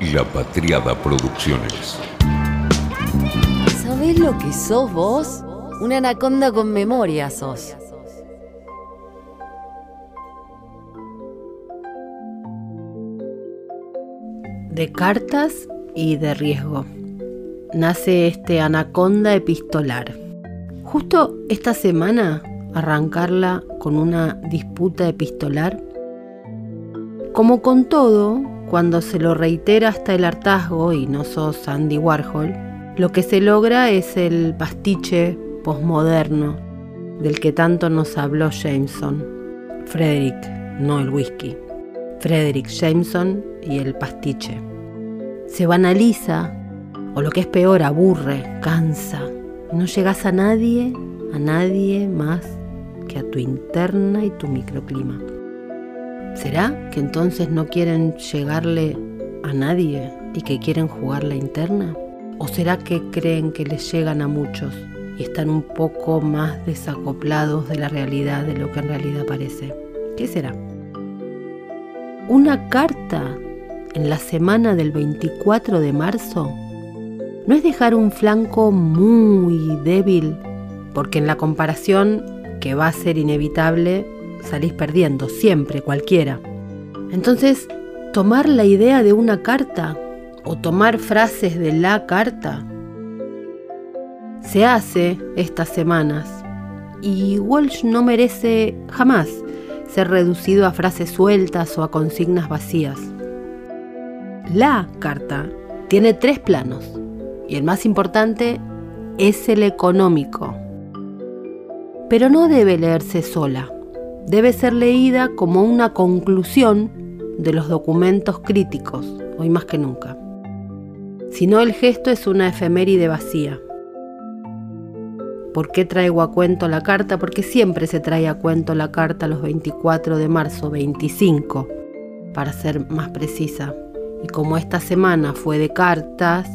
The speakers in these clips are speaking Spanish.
La Patriada Producciones. ¿Sabés lo que sos vos? Una anaconda con memoria sos. De cartas y de riesgo. Nace este anaconda epistolar. Justo esta semana arrancarla con una disputa epistolar. Como con todo, cuando se lo reitera hasta el hartazgo y no sos Andy Warhol, lo que se logra es el pastiche posmoderno del que tanto nos habló Jameson. Frederick, no el whisky. Frederick Jameson y el pastiche. Se banaliza, o lo que es peor, aburre, cansa. No llegas a nadie, a nadie más que a tu interna y tu microclima. ¿Será que entonces no quieren llegarle a nadie y que quieren jugar la interna? ¿O será que creen que les llegan a muchos y están un poco más desacoplados de la realidad de lo que en realidad parece? ¿Qué será? Una carta en la semana del 24 de marzo no es dejar un flanco muy débil, porque en la comparación, que va a ser inevitable, salís perdiendo, siempre, cualquiera. Entonces, tomar la idea de una carta o tomar frases de la carta se hace estas semanas y Walsh no merece jamás ser reducido a frases sueltas o a consignas vacías. La carta tiene tres planos y el más importante es el económico. Pero no debe leerse sola, debe ser leída como una conclusión de los documentos críticos, hoy más que nunca. Si no, el gesto es una efeméride vacía. ¿Por qué traigo a cuento la carta? Porque siempre se trae a cuento la carta los 24 de marzo, 25, para ser más precisa. Y como esta semana fue de cartas,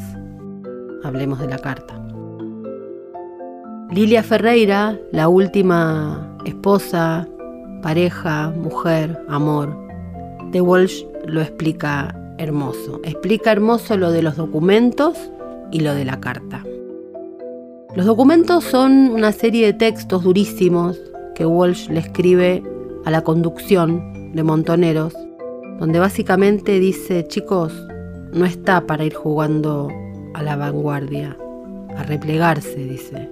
hablemos de la carta. Lilia Ferreira, la última esposa, pareja, mujer, amor, de Walsh lo explica hermoso. Explica hermoso lo de los documentos y lo de la carta. Los documentos son una serie de textos durísimos que Walsh le escribe a la conducción de Montoneros, donde básicamente dice, chicos, no está para ir jugando a la vanguardia, a replegarse, dice,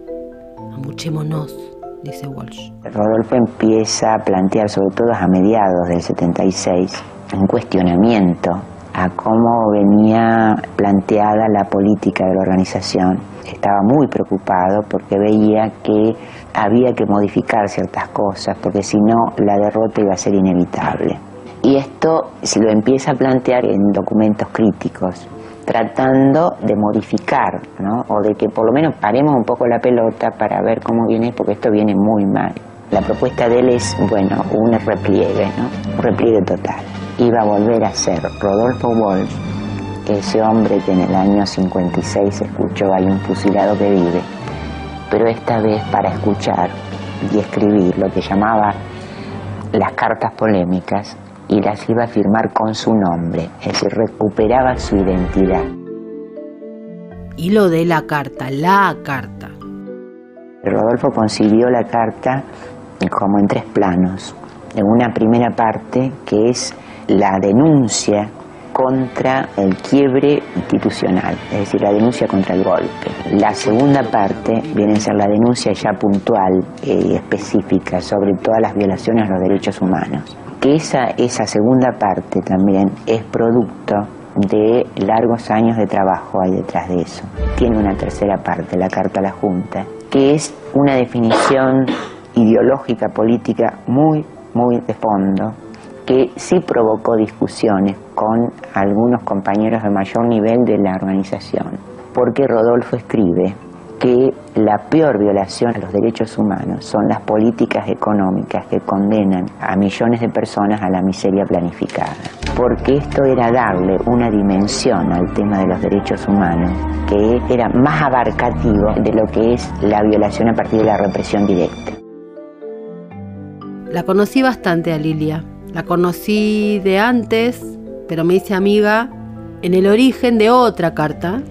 amuchémonos, dice Walsh. Rodolfo empieza a plantear, sobre todo a mediados del 76, un cuestionamiento a cómo venía planteada la política de la organización. Estaba muy preocupado porque veía que había que modificar ciertas cosas, porque si no la derrota iba a ser inevitable. Y esto se lo empieza a plantear en documentos críticos, tratando de modificar, ¿no? o de que por lo menos paremos un poco la pelota para ver cómo viene, porque esto viene muy mal. La propuesta de él es, bueno, un repliegue, ¿no? un repliegue total iba a volver a ser Rodolfo Wolf, ese hombre que en el año 56 escuchó Hay un fusilado que vive, pero esta vez para escuchar y escribir lo que llamaba las cartas polémicas y las iba a firmar con su nombre, es decir, recuperaba su identidad. Y lo de la carta, la carta. Rodolfo concibió la carta como en tres planos. En una primera parte que es la denuncia contra el quiebre institucional, es decir, la denuncia contra el golpe. La segunda parte viene a ser la denuncia ya puntual y específica sobre todas las violaciones a los derechos humanos. Que esa, esa segunda parte también es producto de largos años de trabajo hay detrás de eso. Tiene una tercera parte, la Carta a la Junta, que es una definición ideológica, política muy, muy de fondo, que sí provocó discusiones con algunos compañeros de mayor nivel de la organización, porque Rodolfo escribe que la peor violación a los derechos humanos son las políticas económicas que condenan a millones de personas a la miseria planificada, porque esto era darle una dimensión al tema de los derechos humanos que era más abarcativo de lo que es la violación a partir de la represión directa. La conocí bastante a Lilia, la conocí de antes, pero me hice amiga en el origen de otra carta,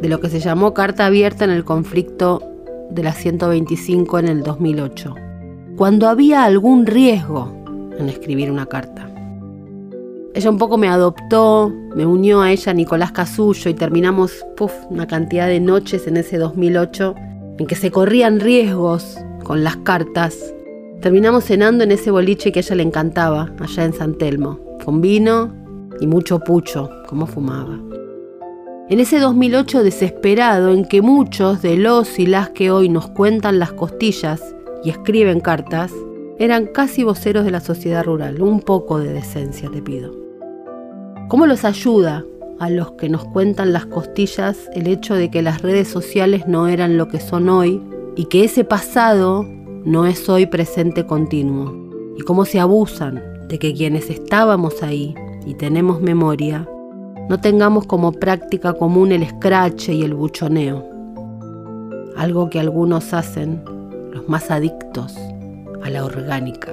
de lo que se llamó carta abierta en el conflicto de la 125 en el 2008, cuando había algún riesgo en escribir una carta. Ella un poco me adoptó, me unió a ella Nicolás Casullo y terminamos una cantidad de noches en ese 2008 en que se corrían riesgos con las cartas. Terminamos cenando en ese boliche que a ella le encantaba, allá en San Telmo, con vino y mucho pucho, como fumaba. En ese 2008 desesperado en que muchos de los y las que hoy nos cuentan las costillas y escriben cartas, eran casi voceros de la sociedad rural. Un poco de decencia te pido. ¿Cómo los ayuda a los que nos cuentan las costillas el hecho de que las redes sociales no eran lo que son hoy y que ese pasado no es hoy presente continuo? Y cómo se abusan de que quienes estábamos ahí y tenemos memoria, no tengamos como práctica común el escrache y el buchoneo, algo que algunos hacen, los más adictos a la orgánica.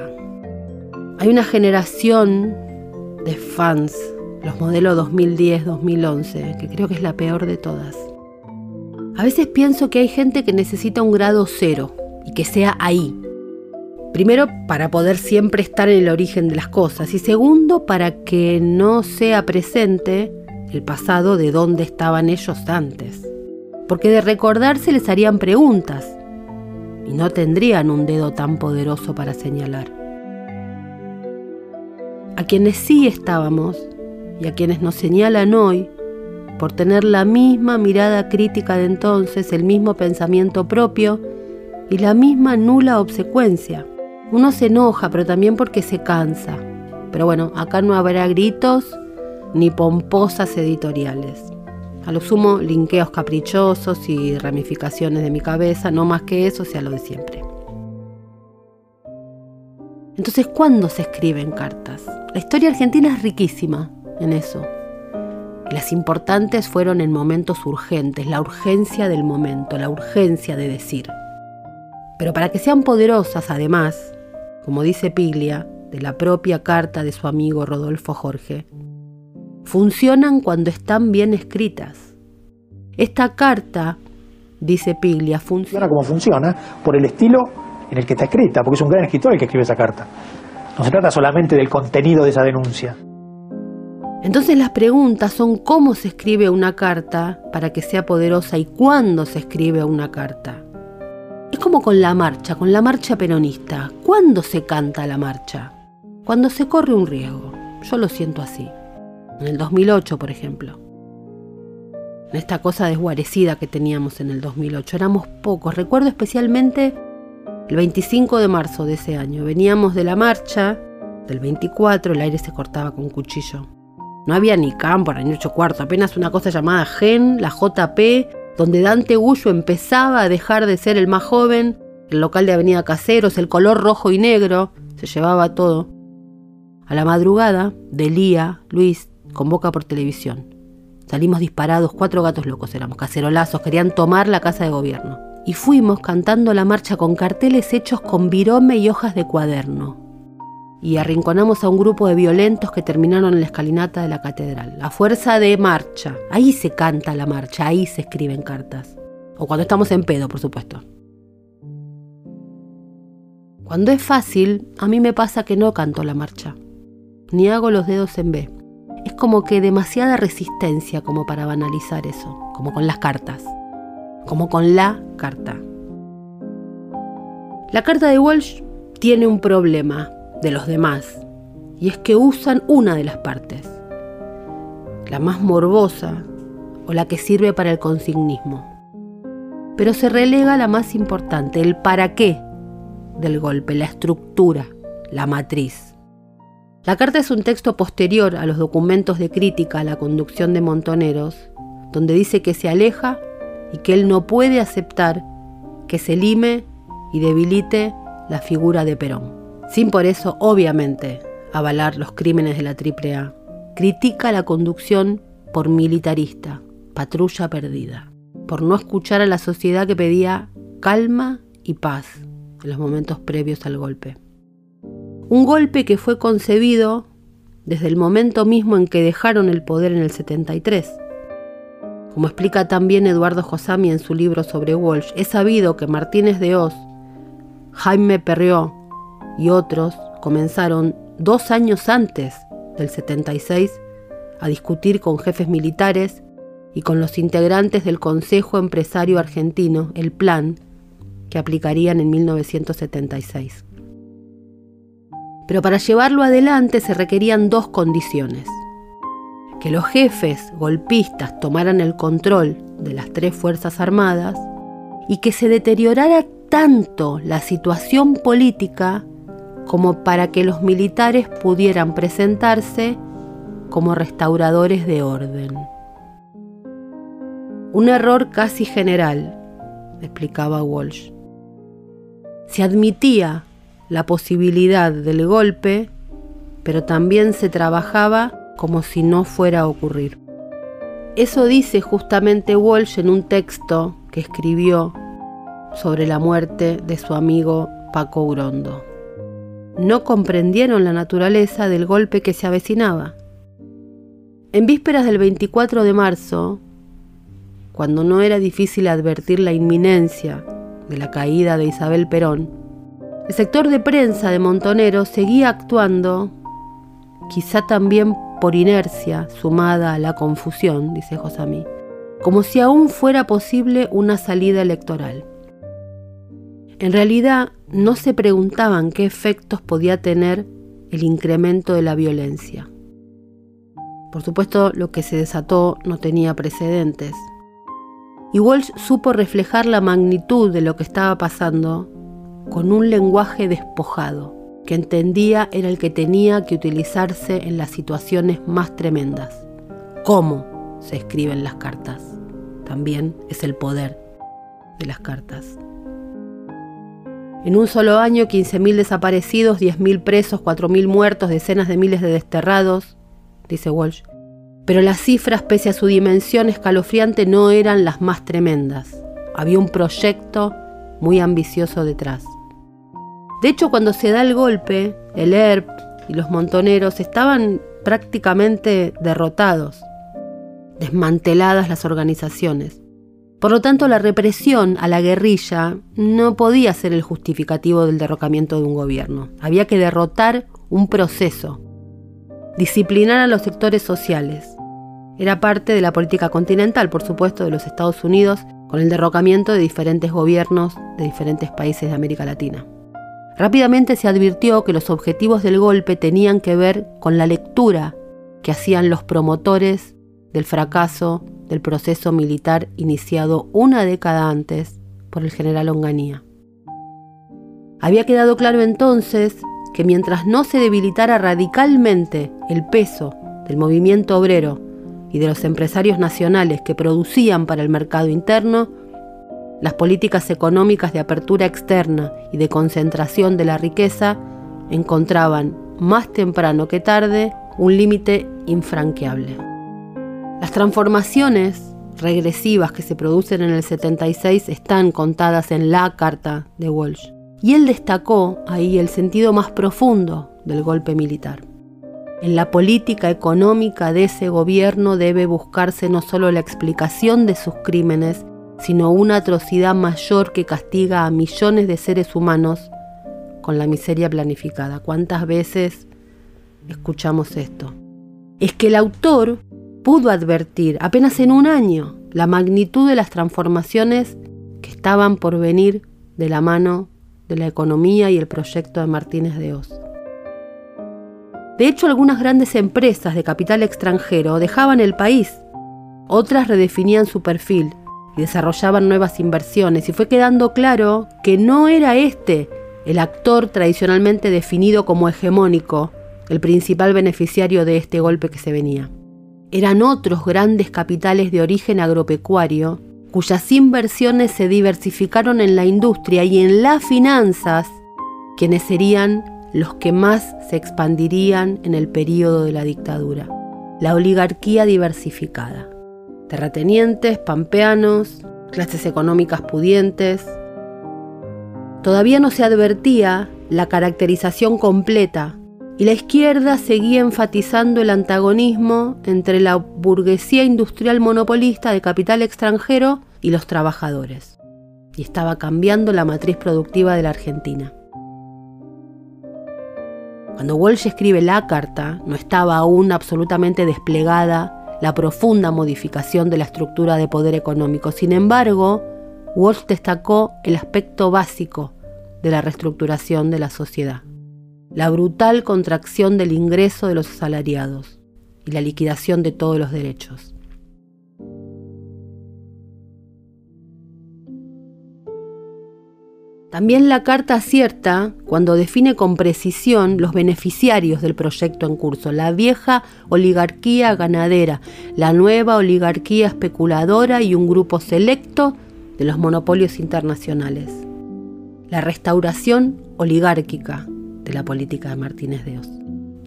Hay una generación de fans, los modelos 2010-2011, que creo que es la peor de todas. A veces pienso que hay gente que necesita un grado cero y que sea ahí, Primero, para poder siempre estar en el origen de las cosas. Y segundo, para que no sea presente el pasado de dónde estaban ellos antes. Porque de recordarse les harían preguntas y no tendrían un dedo tan poderoso para señalar. A quienes sí estábamos y a quienes nos señalan hoy, por tener la misma mirada crítica de entonces, el mismo pensamiento propio y la misma nula obsecuencia uno se enoja, pero también porque se cansa. Pero bueno, acá no habrá gritos ni pomposas editoriales. A lo sumo, linkeos caprichosos y ramificaciones de mi cabeza, no más que eso, sea lo de siempre. Entonces, ¿cuándo se escriben cartas? La historia argentina es riquísima en eso. Las importantes fueron en momentos urgentes, la urgencia del momento, la urgencia de decir. Pero para que sean poderosas, además, como dice Piglia, de la propia carta de su amigo Rodolfo Jorge, funcionan cuando están bien escritas. Esta carta, dice Piglia, funciona como funciona por el estilo en el que está escrita, porque es un gran escritor el que escribe esa carta. No se trata solamente del contenido de esa denuncia. Entonces las preguntas son cómo se escribe una carta para que sea poderosa y cuándo se escribe una carta. Es como con la marcha, con la marcha peronista. ¿Cuándo se canta la marcha? Cuando se corre un riesgo. Yo lo siento así. En el 2008, por ejemplo. Esta cosa desguarecida que teníamos en el 2008. Éramos pocos. Recuerdo especialmente el 25 de marzo de ese año. Veníamos de la marcha del 24, el aire se cortaba con cuchillo. No había ni campo ni ocho cuarto, apenas una cosa llamada GEN, la JP, donde Dante Gullo empezaba a dejar de ser el más joven, el local de Avenida Caseros, el color rojo y negro, se llevaba todo. A la madrugada, Delía, Luis, convoca por televisión. Salimos disparados, cuatro gatos locos éramos, cacerolazos, querían tomar la casa de gobierno. Y fuimos cantando la marcha con carteles hechos con virome y hojas de cuaderno y arrinconamos a un grupo de violentos que terminaron en la escalinata de la catedral. La fuerza de marcha. Ahí se canta la marcha, ahí se escriben cartas. O cuando estamos en pedo, por supuesto. Cuando es fácil, a mí me pasa que no canto la marcha, ni hago los dedos en B. Es como que demasiada resistencia como para banalizar eso, como con las cartas, como con la carta. La carta de Walsh tiene un problema, de los demás, y es que usan una de las partes, la más morbosa o la que sirve para el consignismo. Pero se relega la más importante, el para qué del golpe, la estructura, la matriz. La carta es un texto posterior a los documentos de crítica a la conducción de Montoneros, donde dice que se aleja y que él no puede aceptar que se lime y debilite la figura de Perón sin por eso, obviamente, avalar los crímenes de la AAA. Critica la conducción por militarista, patrulla perdida, por no escuchar a la sociedad que pedía calma y paz en los momentos previos al golpe. Un golpe que fue concebido desde el momento mismo en que dejaron el poder en el 73. Como explica también Eduardo Josami en su libro sobre Walsh, es sabido que Martínez de Oz, Jaime Perriot y otros comenzaron dos años antes del 76 a discutir con jefes militares y con los integrantes del Consejo Empresario Argentino, el plan, que aplicarían en 1976. Pero para llevarlo adelante se requerían dos condiciones que los jefes golpistas tomaran el control de las tres Fuerzas Armadas y que se deteriorara tanto la situación política como para que los militares pudieran presentarse como restauradores de orden. Un error casi general, explicaba Walsh. Se admitía la posibilidad del golpe, pero también se trabajaba como si no fuera a ocurrir. Eso dice justamente Walsh en un texto que escribió sobre la muerte de su amigo Paco Urondo. No comprendieron la naturaleza del golpe que se avecinaba. En vísperas del 24 de marzo, cuando no era difícil advertir la inminencia de la caída de Isabel Perón, el sector de prensa de Montonero seguía actuando, quizá también por inercia sumada a la confusión, dice Josamí, como si aún fuera posible una salida electoral. En realidad no se preguntaban qué efectos podía tener el incremento de la violencia. Por supuesto, lo que se desató no tenía precedentes. Y Walsh supo reflejar la magnitud de lo que estaba pasando con un lenguaje despojado que entendía era el que tenía que utilizarse en las situaciones más tremendas. ¿Cómo se escriben las cartas? También es el poder de las cartas. En un solo año, 15.000 desaparecidos, 10.000 presos, 4.000 muertos, decenas de miles de desterrados, dice Walsh. Pero las cifras, pese a su dimensión escalofriante, no eran las más tremendas. Había un proyecto muy ambicioso detrás. De hecho, cuando se da el golpe, el ERP y los montoneros estaban prácticamente derrotados, desmanteladas las organizaciones. Por lo tanto, la represión a la guerrilla no podía ser el justificativo del derrocamiento de un gobierno. Había que derrotar un proceso, disciplinar a los sectores sociales. Era parte de la política continental, por supuesto, de los Estados Unidos, con el derrocamiento de diferentes gobiernos de diferentes países de América Latina. Rápidamente se advirtió que los objetivos del golpe tenían que ver con la lectura que hacían los promotores del fracaso del proceso militar iniciado una década antes por el general Onganía. Había quedado claro entonces que mientras no se debilitara radicalmente el peso del movimiento obrero y de los empresarios nacionales que producían para el mercado interno, las políticas económicas de apertura externa y de concentración de la riqueza encontraban más temprano que tarde un límite infranqueable. Las transformaciones regresivas que se producen en el 76 están contadas en la carta de Walsh. Y él destacó ahí el sentido más profundo del golpe militar. En la política económica de ese gobierno debe buscarse no solo la explicación de sus crímenes, sino una atrocidad mayor que castiga a millones de seres humanos con la miseria planificada. ¿Cuántas veces escuchamos esto? Es que el autor pudo advertir apenas en un año la magnitud de las transformaciones que estaban por venir de la mano de la economía y el proyecto de Martínez de Oz. De hecho, algunas grandes empresas de capital extranjero dejaban el país, otras redefinían su perfil y desarrollaban nuevas inversiones. Y fue quedando claro que no era este el actor tradicionalmente definido como hegemónico, el principal beneficiario de este golpe que se venía. Eran otros grandes capitales de origen agropecuario cuyas inversiones se diversificaron en la industria y en las finanzas, quienes serían los que más se expandirían en el período de la dictadura, la oligarquía diversificada terratenientes, pampeanos, clases económicas pudientes. Todavía no se advertía la caracterización completa y la izquierda seguía enfatizando el antagonismo entre la burguesía industrial monopolista de capital extranjero y los trabajadores. Y estaba cambiando la matriz productiva de la Argentina. Cuando Walsh escribe la carta, no estaba aún absolutamente desplegada la profunda modificación de la estructura de poder económico. Sin embargo, Walsh destacó el aspecto básico de la reestructuración de la sociedad, la brutal contracción del ingreso de los asalariados y la liquidación de todos los derechos. También la carta acierta cuando define con precisión los beneficiarios del proyecto en curso, la vieja oligarquía ganadera, la nueva oligarquía especuladora y un grupo selecto de los monopolios internacionales. La restauración oligárquica de la política de Martínez de Oz.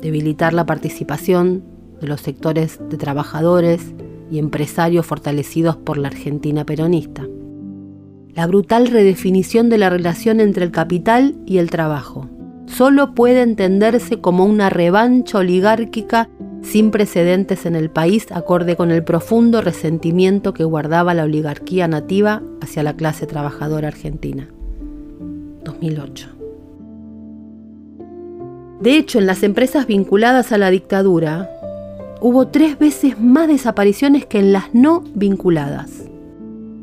Debilitar la participación de los sectores de trabajadores y empresarios fortalecidos por la Argentina peronista la brutal redefinición de la relación entre el capital y el trabajo. Solo puede entenderse como una revancha oligárquica sin precedentes en el país, acorde con el profundo resentimiento que guardaba la oligarquía nativa hacia la clase trabajadora argentina. 2008. De hecho, en las empresas vinculadas a la dictadura, hubo tres veces más desapariciones que en las no vinculadas.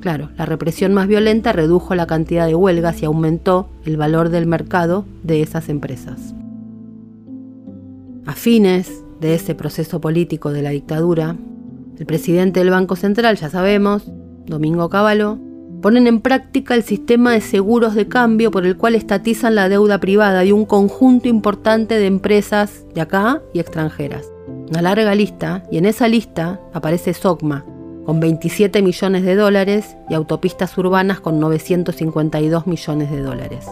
Claro, la represión más violenta redujo la cantidad de huelgas y aumentó el valor del mercado de esas empresas. A fines de ese proceso político de la dictadura, el presidente del Banco Central, ya sabemos, Domingo Cavallo, ponen en práctica el sistema de seguros de cambio por el cual estatizan la deuda privada de un conjunto importante de empresas de acá y extranjeras. Una larga lista, y en esa lista aparece SOCMA, con 27 millones de dólares y autopistas urbanas con 952 millones de dólares.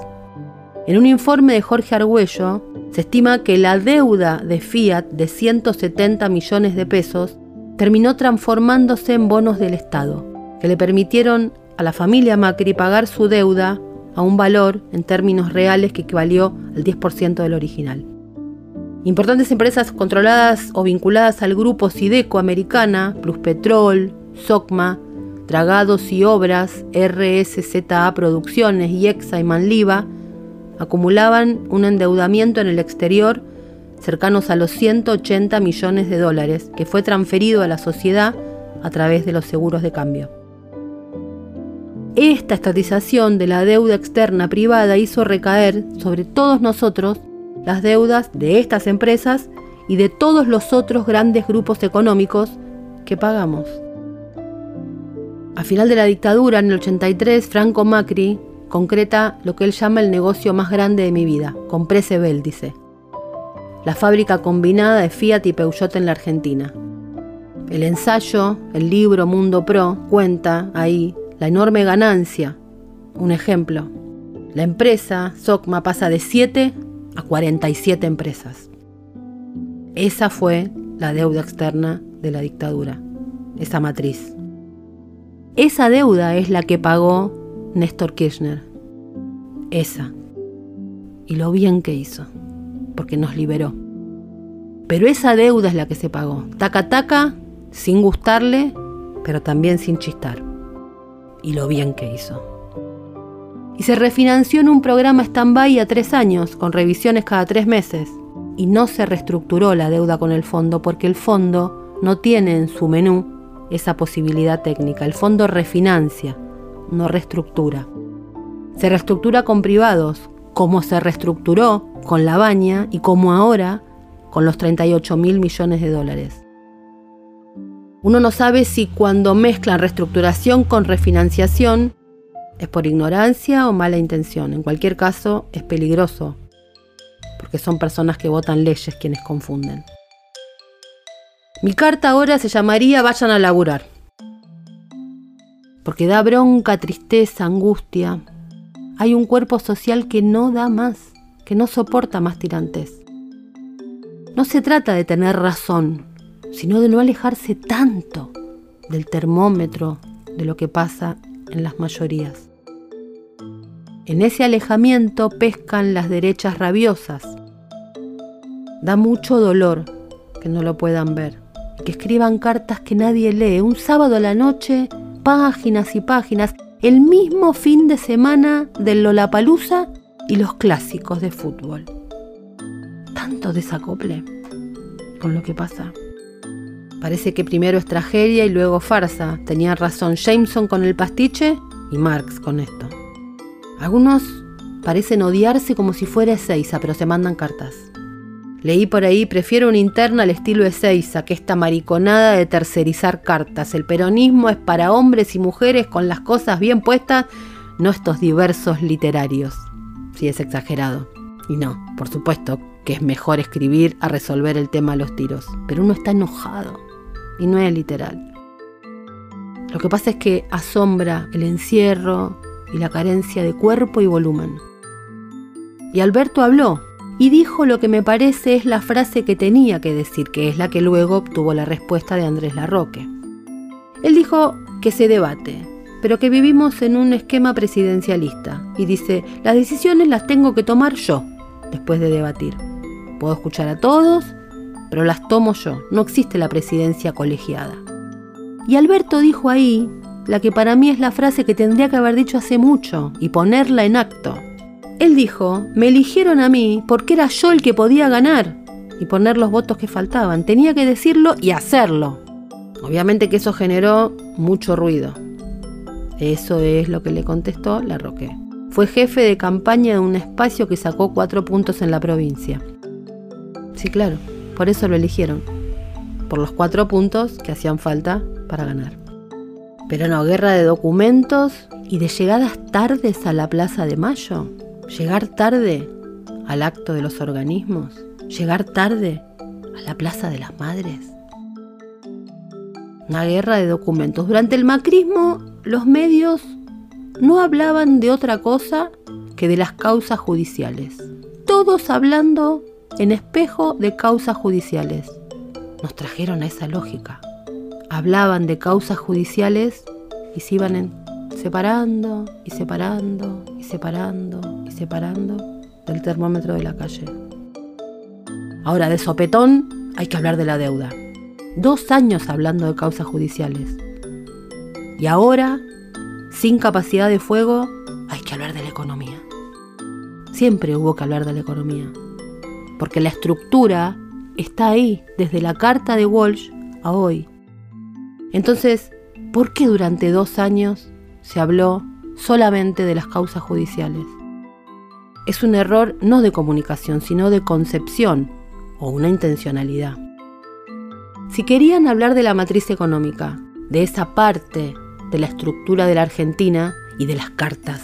En un informe de Jorge Argüello, se estima que la deuda de Fiat de 170 millones de pesos terminó transformándose en bonos del Estado, que le permitieron a la familia Macri pagar su deuda a un valor en términos reales que equivalió al 10% del original. Importantes empresas controladas o vinculadas al grupo Sideco americana, Plus Petrol, SOCMA, Dragados y Obras, RSZA Producciones y Exa y acumulaban un endeudamiento en el exterior cercanos a los 180 millones de dólares que fue transferido a la sociedad a través de los seguros de cambio. Esta estatización de la deuda externa privada hizo recaer sobre todos nosotros las deudas de estas empresas y de todos los otros grandes grupos económicos que pagamos. A final de la dictadura, en el 83, Franco Macri concreta lo que él llama el negocio más grande de mi vida. Compré Sebel, dice. La fábrica combinada de Fiat y Peugeot en la Argentina. El ensayo, el libro Mundo Pro, cuenta ahí la enorme ganancia. Un ejemplo. La empresa, SOCMA, pasa de 7 a 47 empresas. Esa fue la deuda externa de la dictadura, esa matriz. Esa deuda es la que pagó Néstor Kirchner. Esa. Y lo bien que hizo, porque nos liberó. Pero esa deuda es la que se pagó. Taca taca, sin gustarle, pero también sin chistar. Y lo bien que hizo. Y se refinanció en un programa stand-by a tres años, con revisiones cada tres meses. Y no se reestructuró la deuda con el fondo, porque el fondo no tiene en su menú esa posibilidad técnica. El fondo refinancia, no reestructura. Se reestructura con privados, como se reestructuró con la baña y como ahora con los 38 mil millones de dólares. Uno no sabe si cuando mezclan reestructuración con refinanciación es por ignorancia o mala intención. En cualquier caso, es peligroso, porque son personas que votan leyes quienes confunden. Mi carta ahora se llamaría Vayan a laburar. Porque da bronca, tristeza, angustia. Hay un cuerpo social que no da más, que no soporta más tirantes. No se trata de tener razón, sino de no alejarse tanto del termómetro de lo que pasa en las mayorías. En ese alejamiento pescan las derechas rabiosas, Da mucho dolor que no lo puedan ver. Que escriban cartas que nadie lee. Un sábado a la noche, páginas y páginas. El mismo fin de semana del Lollapalooza y los clásicos de fútbol. Tanto desacople con lo que pasa. Parece que primero es tragedia y luego farsa. Tenía razón Jameson con el pastiche y Marx con esto. Algunos parecen odiarse como si fuera Ezeiza, pero se mandan cartas. Leí por ahí, prefiero una interna al estilo Ezeiza, que esta mariconada de tercerizar cartas. El peronismo es para hombres y mujeres con las cosas bien puestas, no estos diversos literarios. Si es exagerado. Y no, por supuesto que es mejor escribir a resolver el tema a los tiros, pero uno está enojado y no es literal. Lo que pasa es que asombra el encierro y la carencia de cuerpo y volumen. Y Alberto habló y dijo lo que me parece es la frase que tenía que decir, que es la que luego obtuvo la respuesta de Andrés Larroque. Él dijo que se debate, pero que vivimos en un esquema presidencialista y dice, las decisiones las tengo que tomar yo después de debatir. Puedo escuchar a todos, pero las tomo yo, no existe la presidencia colegiada. Y Alberto dijo ahí la que para mí es la frase que tendría que haber dicho hace mucho y ponerla en acto. Él dijo, me eligieron a mí porque era yo el que podía ganar y poner los votos que faltaban. Tenía que decirlo y hacerlo. Obviamente que eso generó mucho ruido. Eso es lo que le contestó la Roque. Fue jefe de campaña de un espacio que sacó cuatro puntos en la provincia. Sí, claro, por eso lo eligieron. Por los cuatro puntos que hacían falta para ganar. Pero no, guerra de documentos y de llegadas tardes a la Plaza de Mayo llegar tarde al acto de los organismos, llegar tarde a la Plaza de las Madres. Una guerra de documentos. Durante el macrismo los medios no hablaban de otra cosa que de las causas judiciales. Todos hablando en espejo de causas judiciales. Nos trajeron a esa lógica. Hablaban de causas judiciales y se iban separando y separando y separando separando del termómetro de la calle. Ahora, de sopetón, hay que hablar de la deuda. Dos años hablando de causas judiciales. Y ahora, sin capacidad de fuego, hay que hablar de la economía. Siempre hubo que hablar de la economía. Porque la estructura está ahí, desde la carta de Walsh a hoy. Entonces, ¿por qué durante dos años se habló solamente de las causas judiciales. Es un error no de comunicación, sino de concepción o una intencionalidad. Si querían hablar de la matriz económica, de esa parte de la estructura de la Argentina y de las cartas,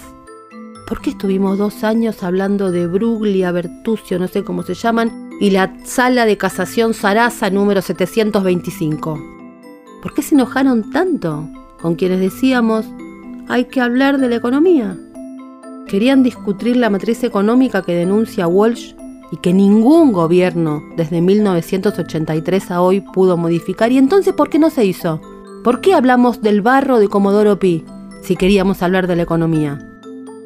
¿por qué estuvimos dos años hablando de Bruglia, Bertuccio, no sé cómo se llaman, y la sala de casación Sarasa número 725? ¿Por qué se enojaron tanto con quienes decíamos hay que hablar de la economía. Querían discutir la matriz económica que denuncia Walsh y que ningún gobierno desde 1983 a hoy pudo modificar. ¿Y entonces por qué no se hizo? ¿Por qué hablamos del barro de Comodoro Pi si queríamos hablar de la economía?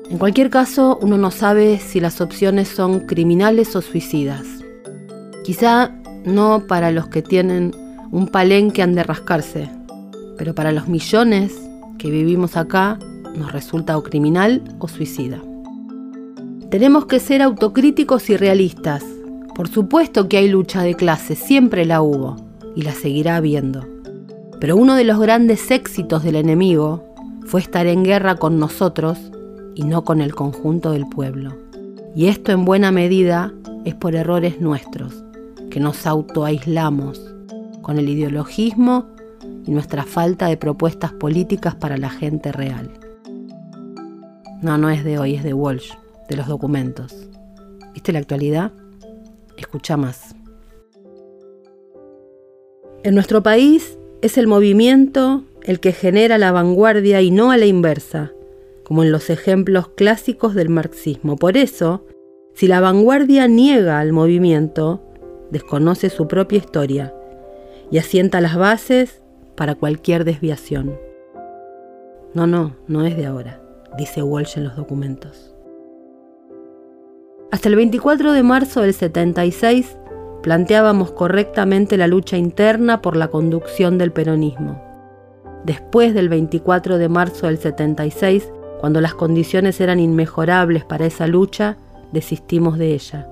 En cualquier caso, uno no sabe si las opciones son criminales o suicidas. Quizá no para los que tienen un palenque han de rascarse, pero para los millones que vivimos acá nos resulta o criminal o suicida. Tenemos que ser autocríticos y realistas. Por supuesto que hay lucha de clases, siempre la hubo y la seguirá habiendo. Pero uno de los grandes éxitos del enemigo fue estar en guerra con nosotros y no con el conjunto del pueblo. Y esto en buena medida es por errores nuestros, que nos autoaislamos con el ideologismo y nuestra falta de propuestas políticas para la gente real. No, no es de hoy, es de Walsh, de los documentos. ¿Viste la actualidad? Escucha más. En nuestro país es el movimiento el que genera la vanguardia y no a la inversa, como en los ejemplos clásicos del marxismo. Por eso, si la vanguardia niega al movimiento, desconoce su propia historia y asienta las bases para cualquier desviación. No, no, no es de ahora, dice Walsh en los documentos. Hasta el 24 de marzo del 76, planteábamos correctamente la lucha interna por la conducción del peronismo. Después del 24 de marzo del 76, cuando las condiciones eran inmejorables para esa lucha, desistimos de ella.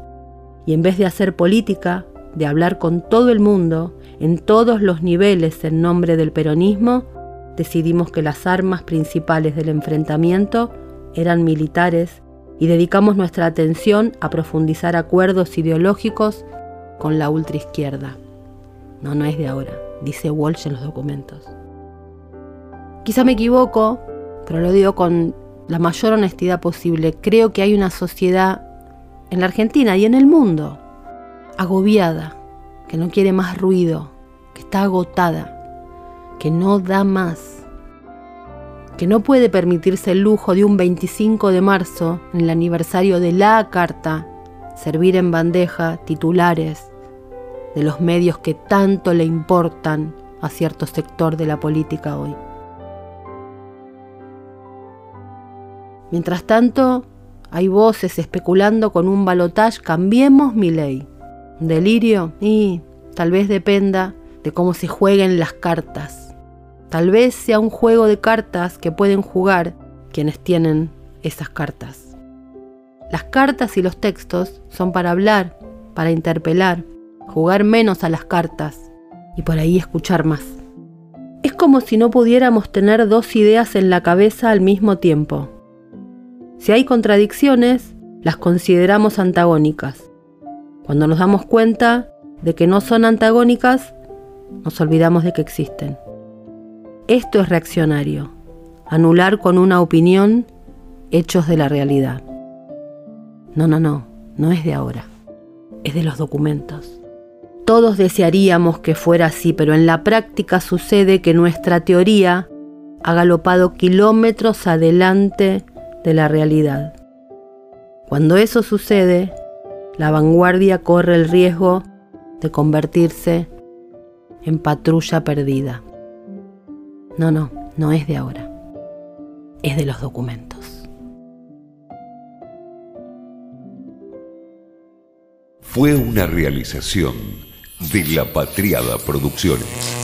Y en vez de hacer política, de hablar con todo el mundo, en todos los niveles en nombre del peronismo, decidimos que las armas principales del enfrentamiento eran militares y dedicamos nuestra atención a profundizar acuerdos ideológicos con la ultraizquierda. No, no es de ahora, dice Walsh en los documentos. Quizá me equivoco, pero lo digo con la mayor honestidad posible. Creo que hay una sociedad en la Argentina y en el mundo agobiada, que no quiere más ruido, que está agotada, que no da más, que no puede permitirse el lujo de un 25 de marzo, en el aniversario de la carta, servir en bandeja titulares de los medios que tanto le importan a cierto sector de la política hoy. Mientras tanto, hay voces especulando con un balotage, cambiemos mi ley. Delirio y tal vez dependa de cómo se jueguen las cartas. Tal vez sea un juego de cartas que pueden jugar quienes tienen esas cartas. Las cartas y los textos son para hablar, para interpelar, jugar menos a las cartas y por ahí escuchar más. Es como si no pudiéramos tener dos ideas en la cabeza al mismo tiempo. Si hay contradicciones, las consideramos antagónicas. Cuando nos damos cuenta de que no son antagónicas, nos olvidamos de que existen. Esto es reaccionario, anular con una opinión hechos de la realidad. No, no, no, no es de ahora, es de los documentos. Todos desearíamos que fuera así, pero en la práctica sucede que nuestra teoría ha galopado kilómetros adelante de la realidad. Cuando eso sucede, la vanguardia corre el riesgo de convertirse en patrulla perdida. No, no, no es de ahora. Es de los documentos. Fue una realización de La Patriada Producciones.